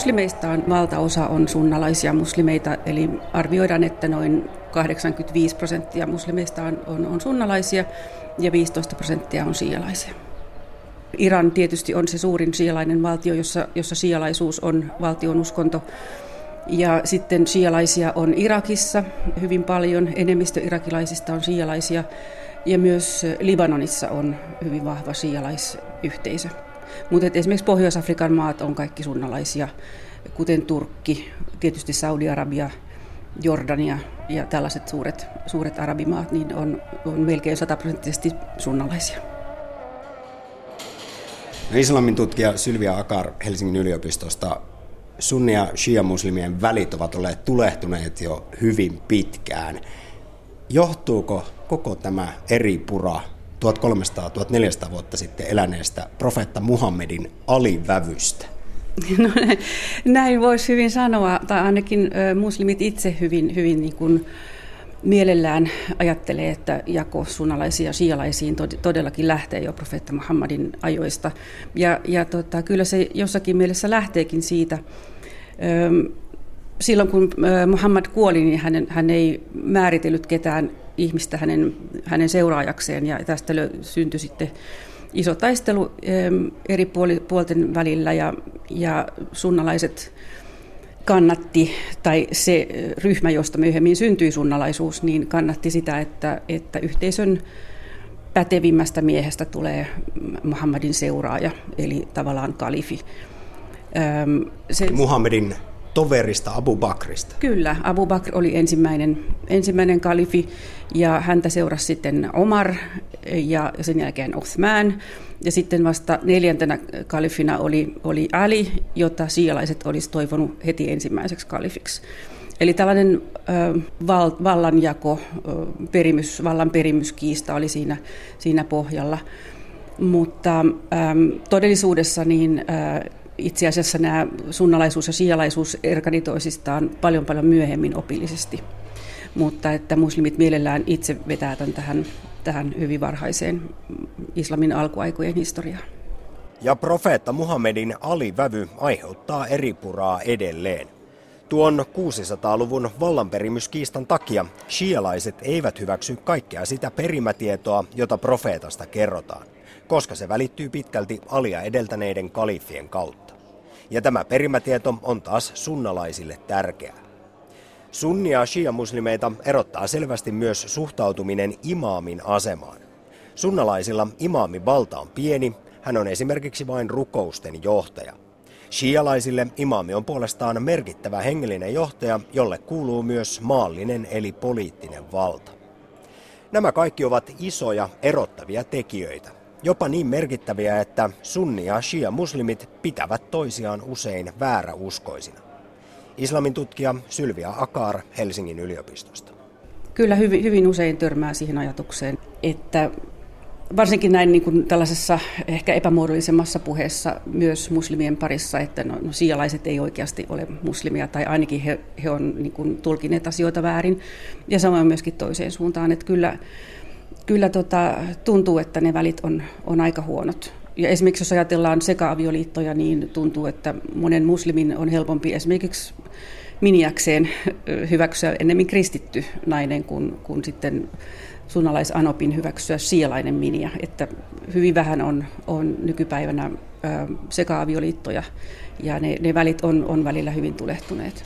muslimeistaan valtaosa on sunnalaisia muslimeita, eli arvioidaan, että noin 85 prosenttia muslimeista on, on, on sunnalaisia ja 15 prosenttia on sialaisia. Iran tietysti on se suurin sialainen valtio, jossa, jossa sialaisuus on valtion uskonto. Ja sitten sialaisia on Irakissa hyvin paljon, enemmistö irakilaisista on sialaisia ja myös Libanonissa on hyvin vahva sialaisyhteisö. Mutta esimerkiksi Pohjois-Afrikan maat on kaikki sunnalaisia, kuten Turkki, tietysti Saudi-Arabia, Jordania ja tällaiset suuret, suuret arabimaat, niin on, on melkein sataprosenttisesti sunnalaisia. Islamin tutkija Sylvia Akar Helsingin yliopistosta. Sunni- ja shia-muslimien välit ovat olleet tulehtuneet jo hyvin pitkään. Johtuuko koko tämä eri pura 1300-1400 vuotta sitten eläneestä profeetta Muhammedin alivävystä? No, näin voisi hyvin sanoa, tai ainakin muslimit itse hyvin, hyvin niin kuin mielellään ajattelee, että jako sunnalaisiin ja sialaisiin todellakin lähtee jo profeetta Muhammadin ajoista. Ja, ja tota, kyllä se jossakin mielessä lähteekin siitä. Silloin kun Muhammad kuoli, niin hän, hän ei määritellyt ketään ihmistä hänen, hänen seuraajakseen ja tästä syntyi sitten iso taistelu eri puolten välillä ja, ja sunnalaiset kannatti, tai se ryhmä, josta myöhemmin syntyi sunnalaisuus, niin kannatti sitä, että, että yhteisön pätevimmästä miehestä tulee Muhammadin seuraaja, eli tavallaan kalifi. Se, Muhammedin toverista Abu Bakrista. Kyllä, Abu Bakr oli ensimmäinen, ensimmäinen kalifi ja häntä seurasi sitten Omar ja sen jälkeen Uthman. Ja sitten vasta neljäntenä kalifina oli, oli Ali, jota sialaiset olisi toivonut heti ensimmäiseksi kalifiksi. Eli tällainen val, vallanjako, perimys, vallan perimyskiista oli siinä, siinä pohjalla. Mutta ö, todellisuudessa niin ö, itse asiassa nämä sunnalaisuus ja sialaisuus erkani toisistaan paljon paljon myöhemmin opillisesti. Mutta että muslimit mielellään itse vetää tämän tähän, tähän hyvin varhaiseen islamin alkuaikojen historiaan. Ja profeetta Muhammedin alivävy aiheuttaa eripuraa edelleen. Tuon 600-luvun vallanperimyskiistan takia shialaiset eivät hyväksy kaikkea sitä perimätietoa, jota profeetasta kerrotaan, koska se välittyy pitkälti alia edeltäneiden kalifien kautta. Ja tämä perimätieto on taas sunnalaisille tärkeää. Sunnia ja shia-muslimeita erottaa selvästi myös suhtautuminen imaamin asemaan. Sunnalaisilla imaamin valta on pieni, hän on esimerkiksi vain rukousten johtaja. Shialaisille imaami on puolestaan merkittävä hengellinen johtaja, jolle kuuluu myös maallinen eli poliittinen valta. Nämä kaikki ovat isoja erottavia tekijöitä. Jopa niin merkittäviä, että sunni ja shia muslimit pitävät toisiaan usein vääräuskoisina. Islamin tutkija Sylvia Akar Helsingin yliopistosta. Kyllä hyvin, hyvin usein törmää siihen ajatukseen, että varsinkin näin niin kuin tällaisessa ehkä epämuodollisemmassa puheessa myös muslimien parissa, että no, no siialaiset ei oikeasti ole muslimia tai ainakin he, he on niin kuin tulkineet asioita väärin ja samoin myöskin toiseen suuntaan, että kyllä, kyllä tota, tuntuu, että ne välit on, on aika huonot. Ja esimerkiksi jos ajatellaan seka-avioliittoja, niin tuntuu, että monen muslimin on helpompi esimerkiksi miniäkseen hyväksyä ennemmin kristitty nainen kuin, kuin sitten sunnalaisanopin hyväksyä sielainen minia. Että hyvin vähän on, on nykypäivänä seka-avioliittoja ja ne, ne välit on, on välillä hyvin tulehtuneet.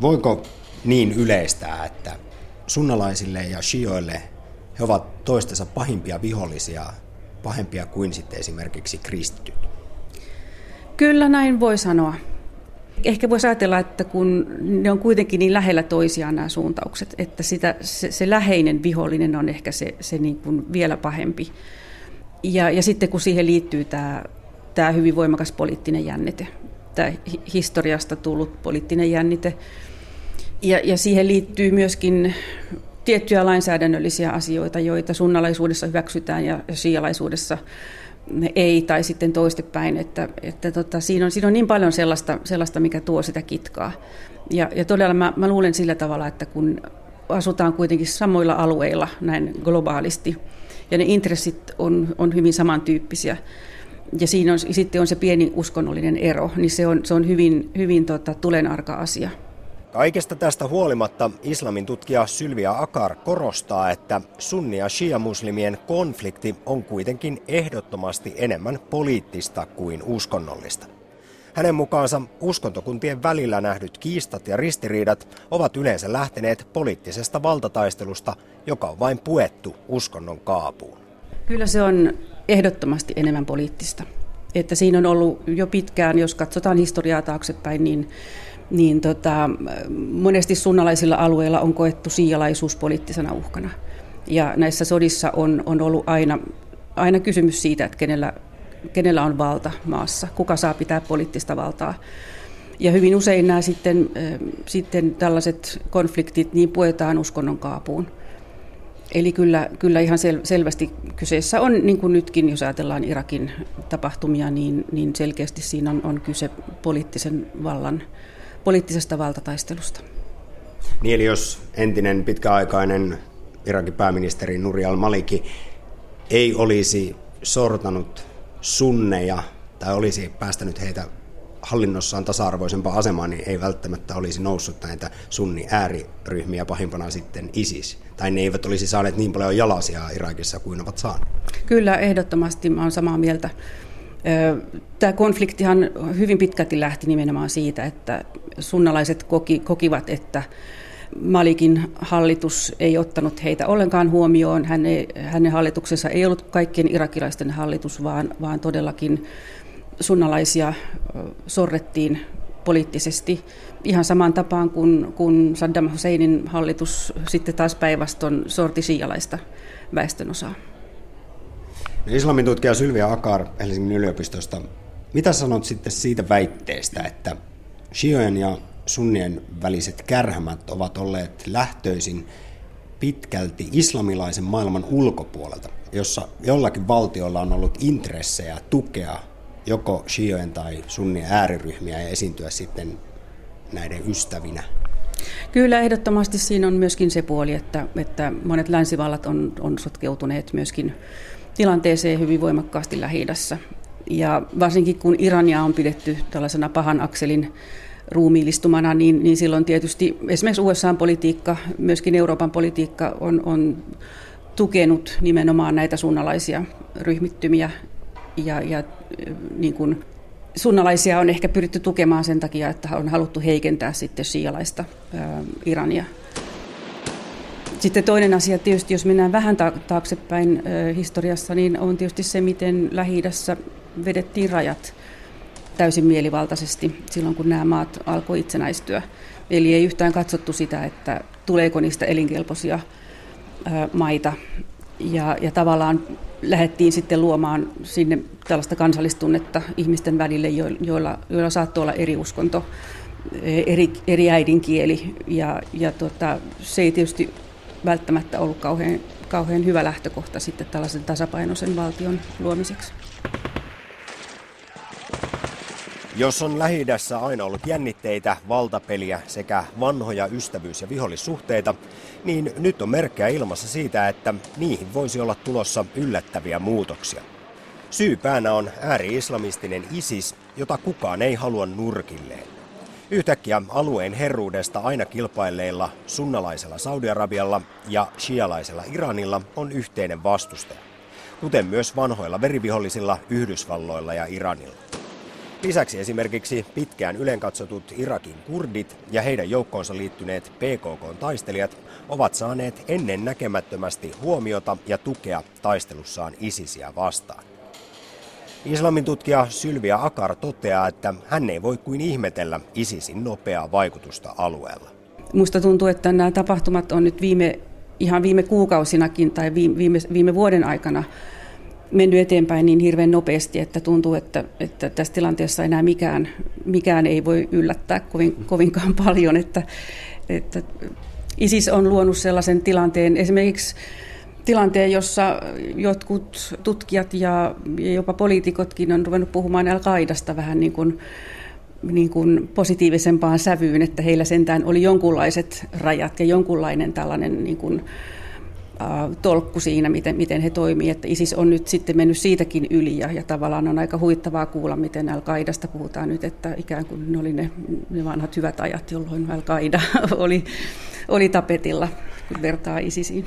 Voiko niin yleistää, että sunnalaisille ja shioille he ovat toistensa pahimpia vihollisia pahempia kuin sitten esimerkiksi kristityt? Kyllä näin voi sanoa. Ehkä voisi ajatella, että kun ne on kuitenkin niin lähellä toisiaan nämä suuntaukset, että sitä, se, se läheinen vihollinen on ehkä se, se niin kuin vielä pahempi. Ja, ja sitten kun siihen liittyy tämä, tämä hyvin voimakas poliittinen jännite, tämä historiasta tullut poliittinen jännite, ja, ja siihen liittyy myöskin tiettyjä lainsäädännöllisiä asioita, joita sunnalaisuudessa hyväksytään ja sialaisuudessa ei, tai sitten toistepäin. Että, että tota, siinä, on, siinä on niin paljon sellaista, sellaista, mikä tuo sitä kitkaa. Ja, ja todella mä, mä luulen sillä tavalla, että kun asutaan kuitenkin samoilla alueilla näin globaalisti, ja ne intressit on, on hyvin samantyyppisiä, ja siinä on, sitten on se pieni uskonnollinen ero, niin se on, se on hyvin, hyvin tota, tulenarka asia. Kaikesta tästä huolimatta islamin tutkija Sylvia Akar korostaa, että sunni- ja shia-muslimien konflikti on kuitenkin ehdottomasti enemmän poliittista kuin uskonnollista. Hänen mukaansa uskontokuntien välillä nähdyt kiistat ja ristiriidat ovat yleensä lähteneet poliittisesta valtataistelusta, joka on vain puettu uskonnon kaapuun. Kyllä se on ehdottomasti enemmän poliittista. Että siinä on ollut jo pitkään, jos katsotaan historiaa taaksepäin, niin, niin tota, monesti sunnalaisilla alueilla on koettu siijalaisuus poliittisena uhkana. Ja näissä sodissa on, on ollut aina, aina kysymys siitä, että kenellä, kenellä on valta maassa, kuka saa pitää poliittista valtaa. Ja hyvin usein nämä sitten, sitten tällaiset konfliktit niin puetaan uskonnon kaapuun. Eli kyllä, kyllä ihan sel, selvästi kyseessä on, niin kuin nytkin, jos ajatellaan Irakin tapahtumia, niin, niin selkeästi siinä on, on kyse poliittisen vallan, poliittisesta valtataistelusta. Niin eli jos entinen pitkäaikainen Irakin pääministeri Nuri al-Maliki ei olisi sortanut sunneja tai olisi päästänyt heitä hallinnossaan tasa-arvoisempaa asemaa, niin ei välttämättä olisi noussut näitä sunni ääriryhmiä pahimpana sitten ISIS. Tai ne eivät olisi saaneet niin paljon jalasia Irakissa kuin ovat saaneet. Kyllä, ehdottomasti olen samaa mieltä. Tämä konfliktihan hyvin pitkälti lähti nimenomaan siitä, että sunnalaiset koki, kokivat, että Malikin hallitus ei ottanut heitä ollenkaan huomioon. Hänen, hänen hallituksensa ei ollut kaikkien irakilaisten hallitus, vaan, vaan todellakin sunnalaisia sorrettiin poliittisesti ihan samaan tapaan kuin, kuin Saddam Husseinin hallitus sitten taas päinvastoin sorti siijalaista väestönosaa. Islamin tutkija Sylvia Akar Helsingin yliopistosta. Mitä sanot sitten siitä väitteestä, että shiojen ja sunnien väliset kärhämät ovat olleet lähtöisin pitkälti islamilaisen maailman ulkopuolelta, jossa jollakin valtiolla on ollut intressejä tukea joko shiojen tai sunnien ääriryhmiä ja esiintyä sitten näiden ystävinä? Kyllä ehdottomasti siinä on myöskin se puoli, että, että monet länsivallat on, on sotkeutuneet myöskin tilanteeseen hyvin voimakkaasti lähi Ja varsinkin kun Irania on pidetty tällaisena pahan akselin ruumiillistumana, niin, niin silloin tietysti esimerkiksi USA-politiikka, myöskin Euroopan politiikka on, on tukenut nimenomaan näitä sunnalaisia ryhmittymiä ja, ja niin kuin sunnalaisia on ehkä pyritty tukemaan sen takia, että on haluttu heikentää sitten shialaista Irania. Sitten toinen asia tietysti, jos mennään vähän taaksepäin historiassa, niin on tietysti se, miten lähi vedettiin rajat täysin mielivaltaisesti silloin, kun nämä maat alkoi itsenäistyä. Eli ei yhtään katsottu sitä, että tuleeko niistä elinkelpoisia maita. Ja, ja tavallaan lähdettiin sitten luomaan sinne tällaista kansallistunnetta ihmisten välille, joilla, joilla saattoi olla eri uskonto, eri, eri äidinkieli. Ja, ja tota, se ei tietysti välttämättä ollut kauhean, kauhean hyvä lähtökohta sitten tällaisen tasapainoisen valtion luomiseksi. Jos on lähi aina ollut jännitteitä, valtapeliä sekä vanhoja ystävyys- ja vihollissuhteita, niin nyt on merkkejä ilmassa siitä, että niihin voisi olla tulossa yllättäviä muutoksia. Syypäänä on ääri-islamistinen ISIS, jota kukaan ei halua nurkilleen. Yhtäkkiä alueen herruudesta aina kilpailleilla sunnalaisella Saudi-Arabialla ja shialaisella Iranilla on yhteinen vastustaja, kuten myös vanhoilla verivihollisilla Yhdysvalloilla ja Iranilla. Lisäksi esimerkiksi pitkään ylenkatsotut Irakin kurdit ja heidän joukkoonsa liittyneet PKK-taistelijat ovat saaneet ennen näkemättömästi huomiota ja tukea taistelussaan ISISiä vastaan. Islamin tutkija Sylvia Akar toteaa, että hän ei voi kuin ihmetellä ISISin nopeaa vaikutusta alueella. Musta tuntuu, että nämä tapahtumat on nyt viime, ihan viime kuukausinakin tai viime, viime vuoden aikana mennyt eteenpäin niin hirveän nopeasti, että tuntuu, että, että tässä tilanteessa enää mikään, mikään ei voi yllättää kovin, kovinkaan paljon. Että, että ISIS on luonut sellaisen tilanteen, esimerkiksi tilanteen, jossa jotkut tutkijat ja jopa poliitikotkin on ruvennut puhumaan Al-Qaidasta vähän niin kuin, niin kuin positiivisempaan sävyyn, että heillä sentään oli jonkunlaiset rajat ja jonkunlainen tällainen niin kuin tolkku siinä, miten, miten he toimivat, että ISIS on nyt sitten mennyt siitäkin yli ja, ja tavallaan on aika huittavaa kuulla, miten Al-Qaidasta puhutaan nyt, että ikään kuin ne oli ne, ne vanhat hyvät ajat, jolloin Al-Qaida oli, oli tapetilla, kun vertaa ISISiin.